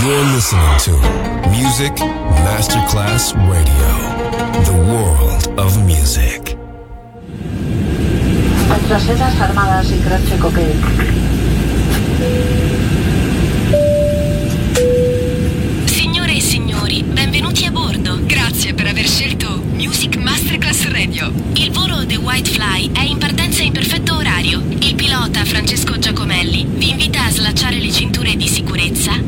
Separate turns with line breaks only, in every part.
You're listening to Music Masterclass Radio, the world of music.
Nuestras armadas y croce coque.
Signore e signori, benvenuti a bordo. Grazie per aver scelto Music Masterclass Radio. Il volo The White Fly è in partenza in perfetto orario. Il pilota Francesco Giacomelli vi invita a slacciare le cinture di sicurezza.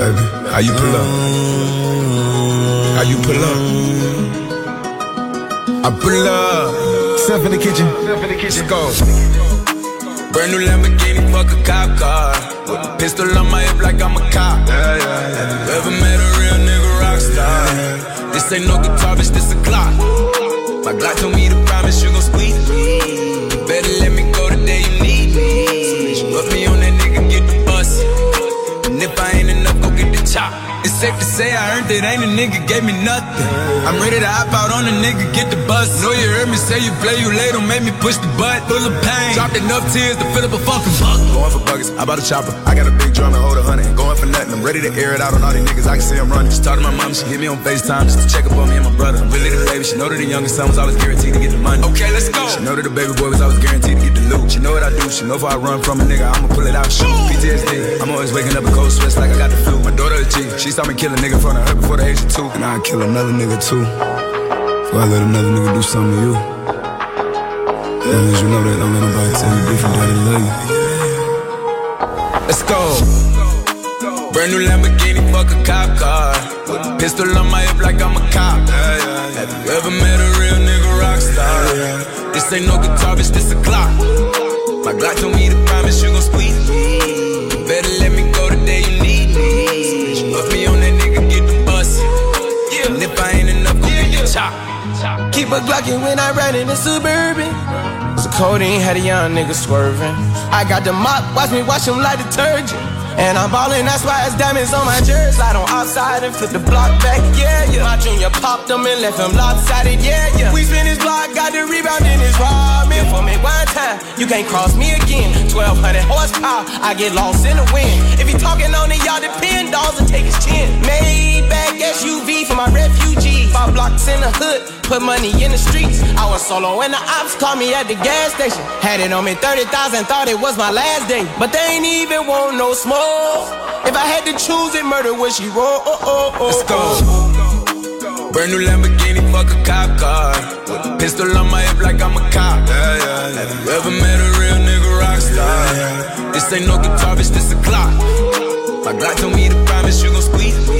Baby? How you pull up? How you pull up? I pull up. Step in the kitchen.
Step in the kitchen.
Let's go. Brand new Lamborghini, fuck a cop car. With a pistol on my hip like I'm a cop. Yeah, yeah, yeah. You ever met a real nigga rock star? This ain't no guitar, bitch, this a Glock. My Glock told me to promise you gon' squeeze me. Better let me It's safe to say I earned it, ain't a nigga gave me nothing. I'm ready to hop out on a nigga, get the bus. Know you heard me say you play, you late, don't make me push the butt. Full of pain, dropped enough tears to fill up a fucking bucket. Going for buckets, I bought a chopper. I got a big drum and hold a hundred. Going for nothing, I'm ready to air it out on all these niggas. I can see I'm running. Just talked to my mom, she hit me on FaceTime just to check up on me and my brother. I'm really the baby, she know that the youngest son was always guaranteed to get the money. Okay, let's go. She know that the baby boy was always guaranteed to get the loot. She know what I do, she know if I run from a nigga, I'ma pull it out, shoot. PTSD, I'm always waking up in cold sweats like I got the flu. My daughter a G, she saw me kill a nigga in front of her before the age of two. And I'd kill another nigga too. Before I let another nigga do something to you. Long as you know that, don't let nobody tell you different that they love you. Let's go. Brand new Lamborghini, fuck a cop car. Pistol on my hip like I'm a cop. Have you ever met a real nigga rock star? This ain't no guitar, bitch, this a Glock. My Glock told me to promise you gon' squeeze me. Better let me go the day you need me. Put me on that nigga, get the bus. And if I ain't enough, go get the chop.
Keep a Glockin' when I ride in the Suburban. Codeine had a young nigga swerving. I got the mop, watch me wash him like detergent. And I'm ballin', that's why it's diamonds on my jersey. Slide on outside and flip the block back, yeah, yeah. My junior popped them and left him lopsided, yeah, yeah. We spin his block, got the rebound in his robin. For me one time, you can't cross me again. 1200 horsepower, I get lost in the wind. If he talking on it, y'all depend, dolls and take his chin. Maybach SUV for my refugees. Five blocks in the hood, put money in the streets. I was solo and the ops called me at the gas station. Had it on me 30,000, thought it was my last day. But they ain't even want no smoke. If I had to choose it, murder would she roll? Oh, oh, oh,
Let's go. Oh. Brand new Lamborghini, fuck a cop car. With a pistol on my hip like I'm a cop. Have you ever met a real nigga rock star? This ain't no guitar, bitch, this a Glock. My Glock told me to promise you gon' squeeze me.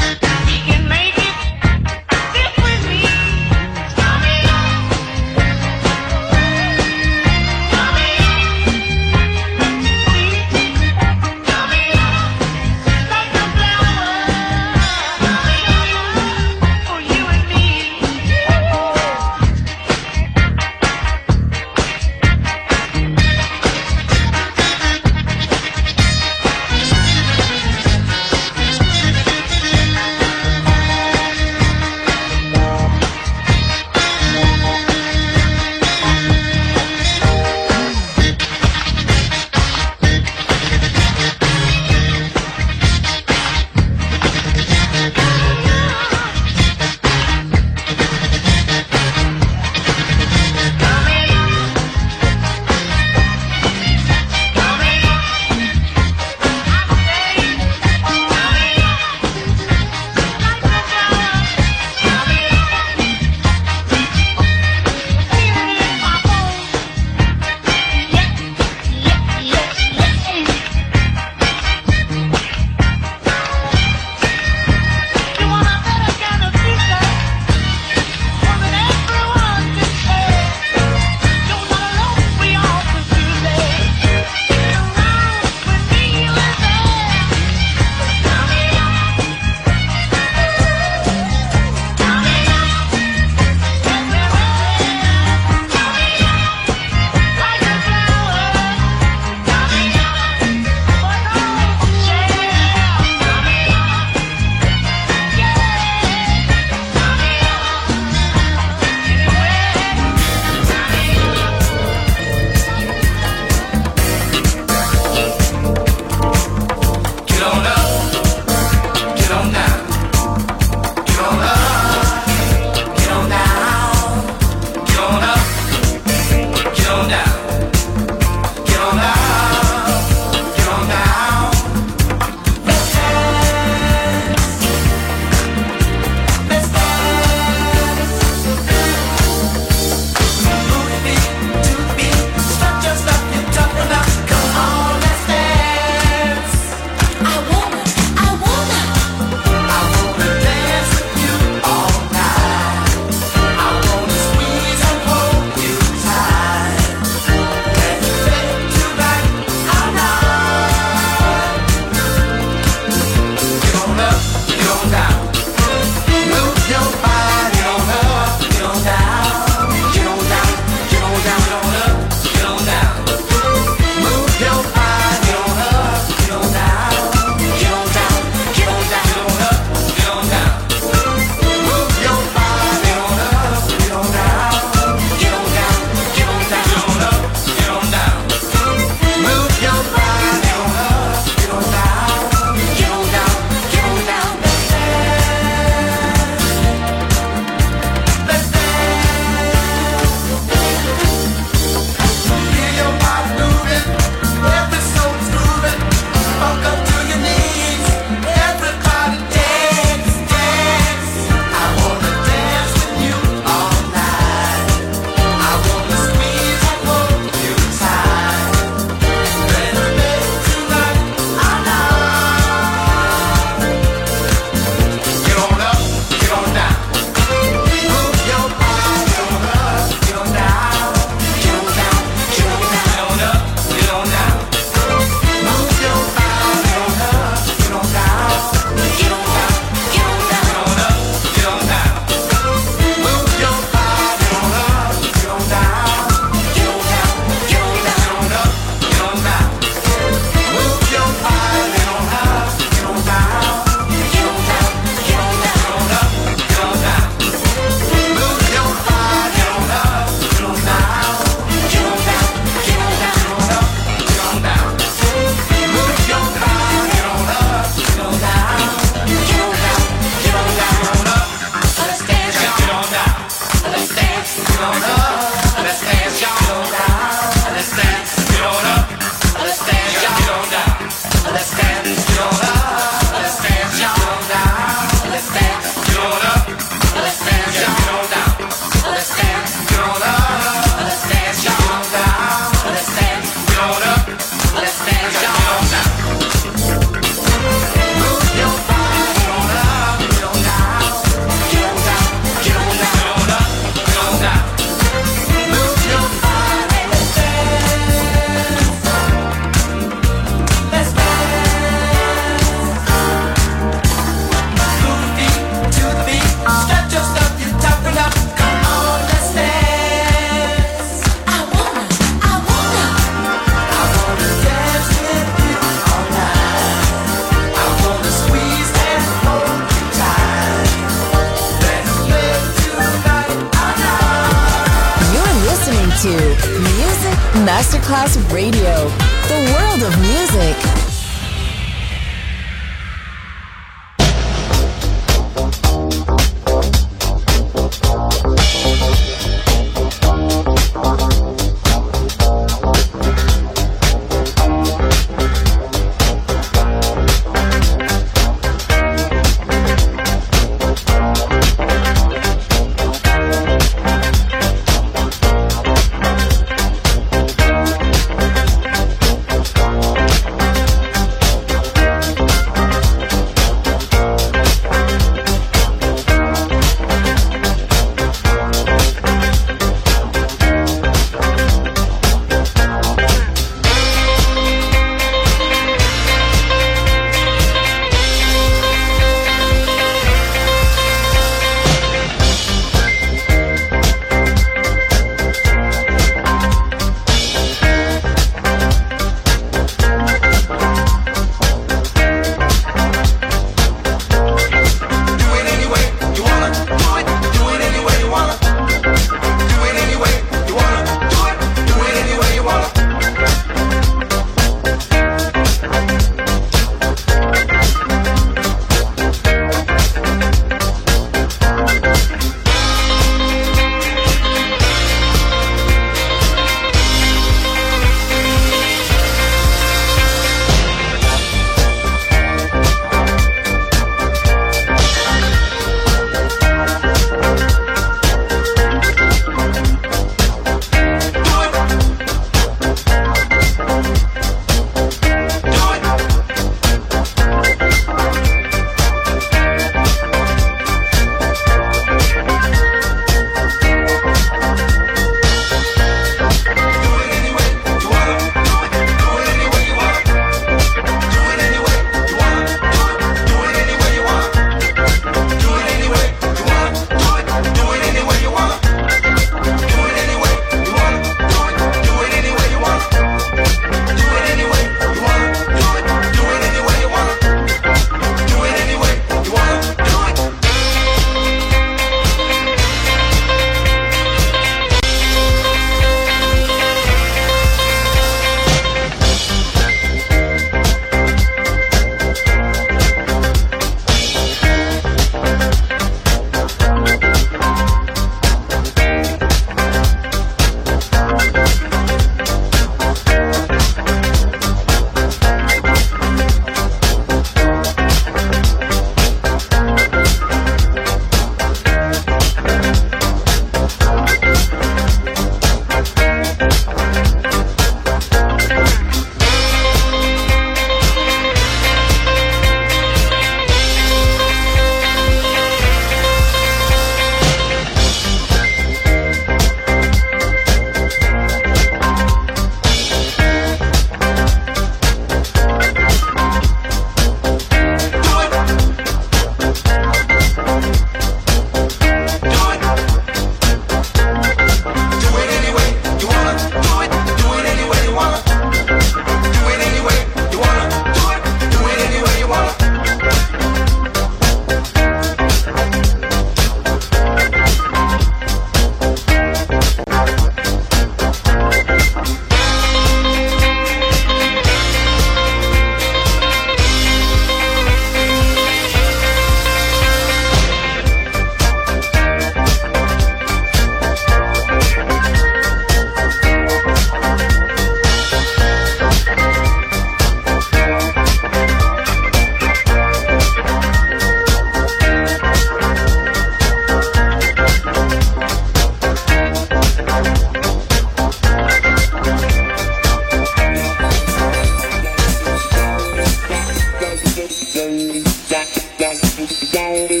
day,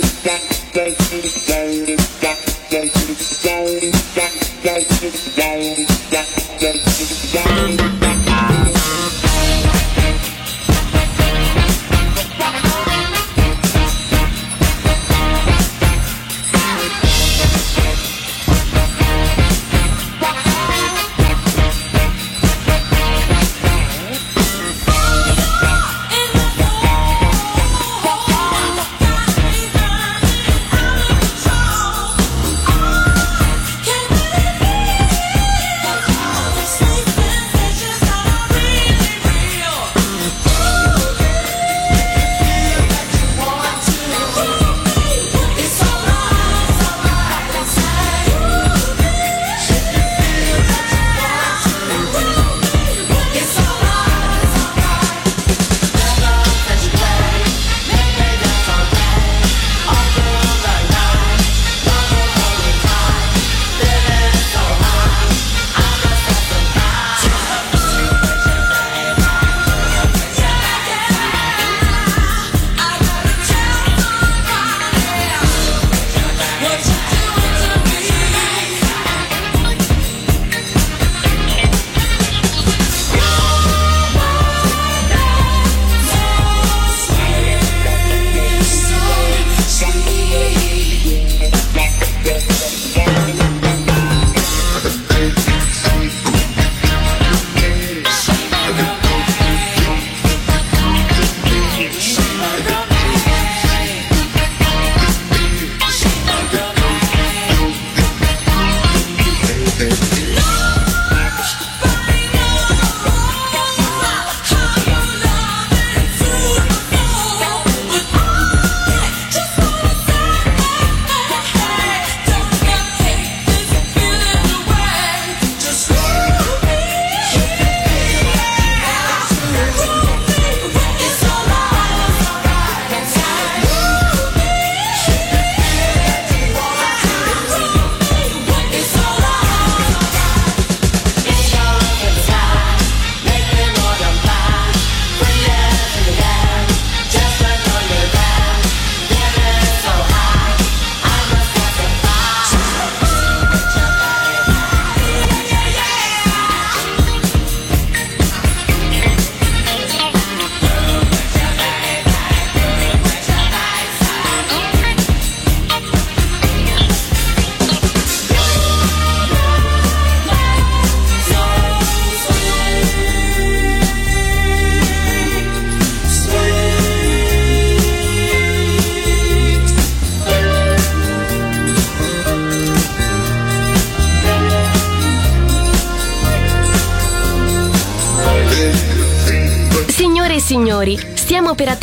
day, day, day.